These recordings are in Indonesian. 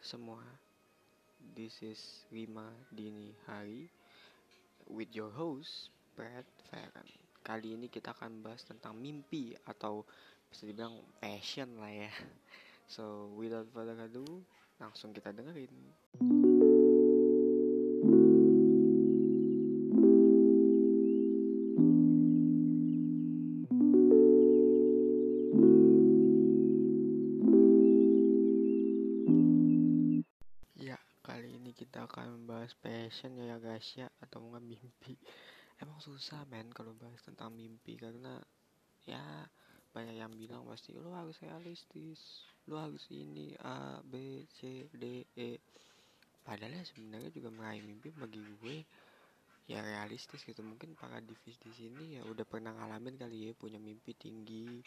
semua. This is Rima Dini Hari With your host Brad Farron Kali ini kita akan bahas tentang mimpi Atau bisa dibilang passion lah ya. So without further ado Langsung kita dengerin kita akan membahas passion ya, guys ya atau nggak mimpi. Emang susah men kalau bahas tentang mimpi karena ya banyak yang bilang pasti lo harus realistis lo harus ini A B C D E. Padahal ya sebenarnya juga meraih mimpi bagi gue ya realistis gitu. Mungkin para divis di sini ya udah pernah ngalamin kali ya punya mimpi tinggi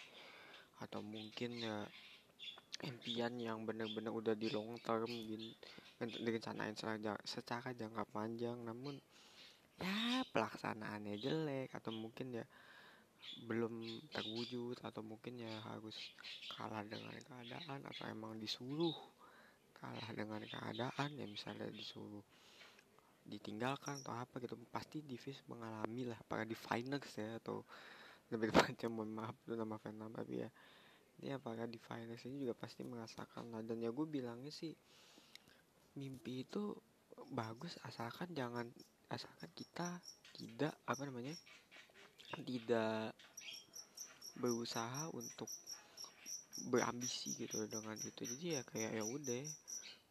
atau mungkin ya impian yang bener-bener udah di long term gitu direncanain secara, secara jangka panjang. Namun ya pelaksanaannya jelek atau mungkin ya belum terwujud atau mungkin ya harus kalah dengan keadaan atau emang disuruh kalah dengan keadaan ya misalnya disuruh ditinggalkan atau apa gitu pasti divis mengalami lah para di finance ya atau lebih tepatnya mohon maaf itu nama fan tapi ya apakah di finance ini juga pasti merasakan lah. Dan ya gue bilangnya sih mimpi itu bagus asalkan jangan asalkan kita tidak apa namanya tidak berusaha untuk berambisi gitu dengan itu. Jadi ya kayak ya udah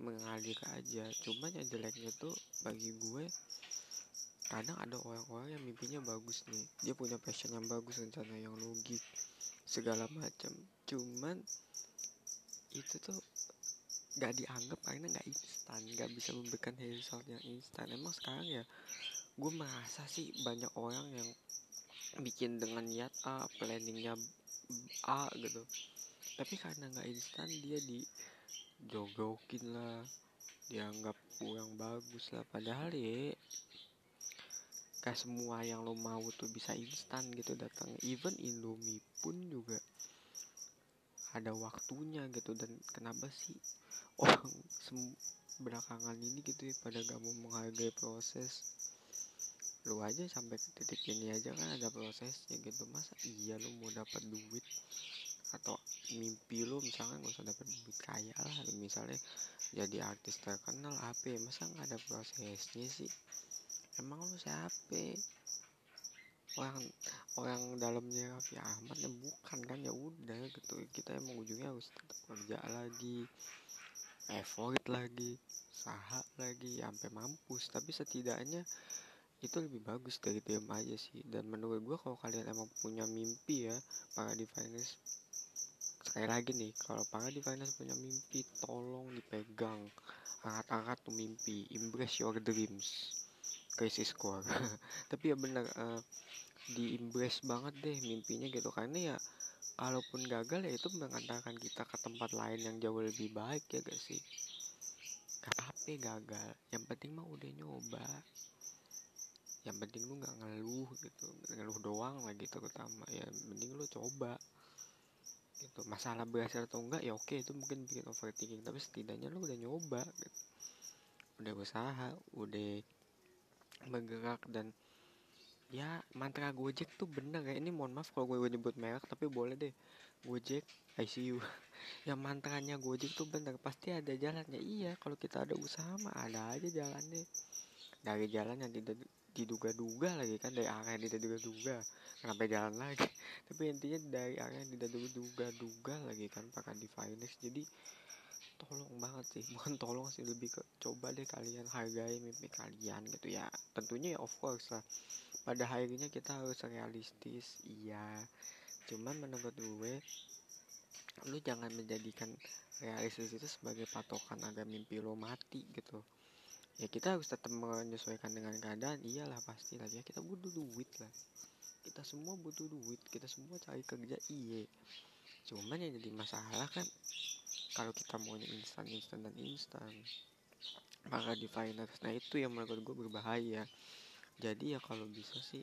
mengalir aja. Cuman yang jeleknya tuh bagi gue kadang ada orang-orang yang mimpinya bagus nih. Dia punya passion yang bagus rencana yang logik segala macam cuman itu tuh gak dianggap karena gak instan gak bisa memberikan result yang instan. Emang sekarang ya gue merasa sih banyak orang yang bikin dengan niat A planningnya A gitu. Tapi karena gak instan dia di jogokin lah. Dianggap kurang bagus lah. Padahal ya gak semua yang lo mau tuh bisa instan gitu datang. Even Indomie pun juga ada waktunya gitu dan kenapa sih orang belakangan ini gitu ya pada gak mau menghargai proses? Lu aja sampai ke titik ini aja kan ada prosesnya gitu. Masa iya lu mau dapat duit atau mimpi lu misalnya gak usah dapat duit kaya lah. Misalnya jadi artis terkenal apa ya masa nggak ada prosesnya sih emang lu siapa? Orang orang dalamnya Raffi Ahmad ya bukan kan? Ya udah gitu. Kita emang ujungnya harus tetap kerja lagi effort lagi saha lagi sampai mampus. Tapi setidaknya itu lebih bagus dari diam aja sih. Dan menurut gue kalau kalian emang punya mimpi ya para di finance sekali lagi nih kalau para di finance punya mimpi tolong dipegang. Angkat-angkat tuh mimpi. Embrace your dreams krisis core tapi ya benar uh, di embrace banget deh mimpinya gitu. Karena ya kalaupun gagal ya itu mengantarkan kita ke tempat lain yang jauh lebih baik ya gak sih? Gak apa gagal. Yang penting mah udah nyoba. Yang penting lu nggak ngeluh gitu. Ngeluh doang lah gitu terutama. Ya mending lu coba gitu. Masalah berhasil atau enggak ya oke itu mungkin bikin overthinking. Tapi setidaknya lu udah nyoba gitu. Udah usaha udah bergerak dan ya mantra Gojek tuh bener ya. Ini mohon maaf kalau gue nyebut merek tapi boleh deh. Gojek ICU ya mantranya Gojek tuh bener pasti ada jalannya. Iya kalau kita ada usaha mah ada aja jalannya. Dari jalan yang tidak diduga-duga lagi kan dari arah yang tidak diduga-duga. Kenapa jalan lagi. Tapi intinya dari arah yang tidak diduga-duga lagi kan pakai di finance jadi tolong banget sih bukan tolong sih lebih ke coba deh kalian hargai mimpi kalian gitu ya. Tentunya ya of course lah. Pada akhirnya kita harus realistis iya. Cuman menurut gue lu jangan menjadikan realistis itu sebagai patokan agar mimpi lo mati gitu. Ya kita harus tetap menyesuaikan dengan keadaan iyalah pasti lah ya. Kita butuh duit lah. Kita semua butuh duit kita semua cari kerja iya cuman yang jadi masalah kan kalau kita maunya instan instan dan instan maka di nah itu yang menurut gue berbahaya. Jadi ya kalau bisa sih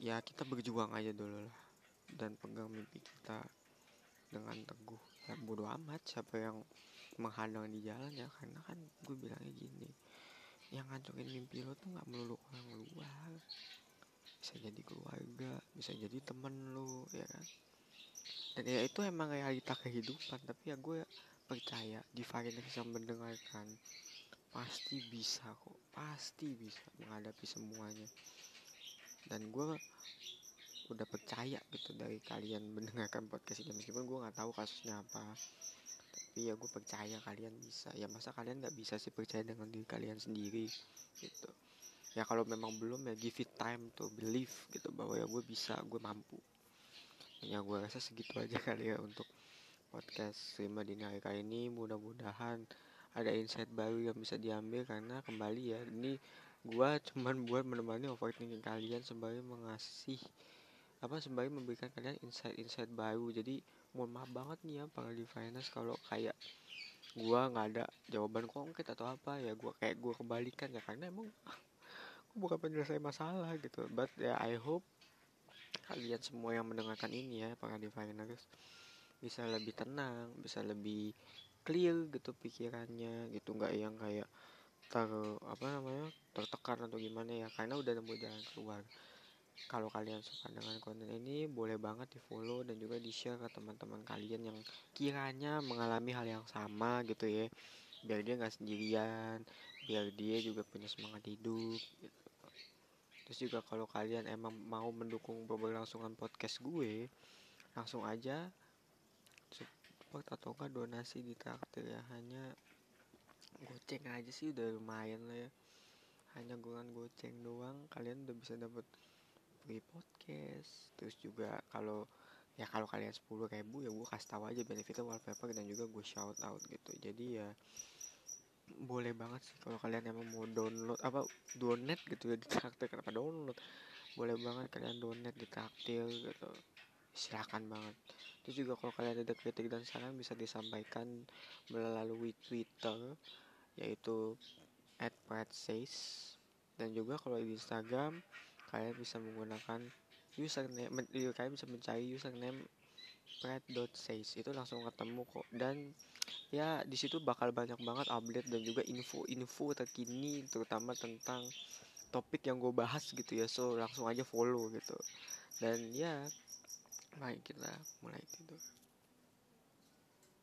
ya kita berjuang aja dulu lah dan pegang mimpi kita dengan teguh. Ya bodo amat siapa yang menghadang di jalan ya karena kan gue bilangnya gini yang ngancurin mimpi lo tuh nggak melulu orang luar. Bisa jadi keluarga bisa jadi temen lo ya kan dan ya itu emang realita kehidupan. Tapi ya gue percaya di varian yang mendengarkan pasti bisa kok. Pasti bisa menghadapi semuanya. Dan gue udah percaya gitu dari kalian mendengarkan podcast ini. Meskipun gue nggak tahu kasusnya apa. Tapi ya gue percaya kalian bisa. Ya masa kalian nggak bisa sih percaya dengan diri kalian sendiri gitu? Ya kalau memang belum ya give it time to believe gitu bahwa ya gue bisa gue mampu ya gue rasa segitu aja kali ya untuk podcast lima dini hari kali ini. Mudah-mudahan ada insight baru yang bisa diambil karena kembali ya ini gue cuman buat menemani overthinking kalian sembari mengasih apa sembari memberikan kalian insight-insight baru. Jadi mohon maaf banget nih ya para di finance kalau kayak gua nggak ada jawaban konkret atau apa ya gua kayak gua kebalikan ya. Karena emang gua bukan penyelesai masalah gitu. But ya I hope kalian semua yang mendengarkan ini ya para di finance bisa lebih tenang bisa lebih clear gitu pikirannya gitu nggak yang kayak ter apa namanya tertekan atau gimana ya karena udah nemu jalan keluar kalau kalian suka dengan konten ini boleh banget di follow dan juga di share ke teman-teman kalian yang kiranya mengalami hal yang sama gitu ya biar dia nggak sendirian biar dia juga punya semangat hidup gitu. Terus juga kalau kalian emang mau mendukung berlangsungan podcast gue langsung aja support atau enggak donasi di traktir ya. Hanya goceng aja sih udah lumayan lah ya. Hanya gorengan goceng doang kalian udah bisa dapat free podcast. Terus juga kalau ya kalau kalian sepuluh ribu ya gue kasih tahu aja benefitnya wallpaper dan juga gue shout out gitu. Jadi ya boleh banget sih kalau kalian emang mau download apa donate gitu ya di traktir kenapa download? Boleh banget kalian donate di traktir gitu. Silakan banget. Terus juga kalau kalian ada kritik dan saran bisa disampaikan melalui twitter yaitu at dan juga kalau di instagram kalian bisa menggunakan username kalian bisa mencari username pred.says itu langsung ketemu kok. Dan ya di situ bakal banyak banget update dan juga info-info terkini terutama tentang topik yang gue bahas gitu ya. So langsung aja follow gitu. Dan ya mari kita mulai tidur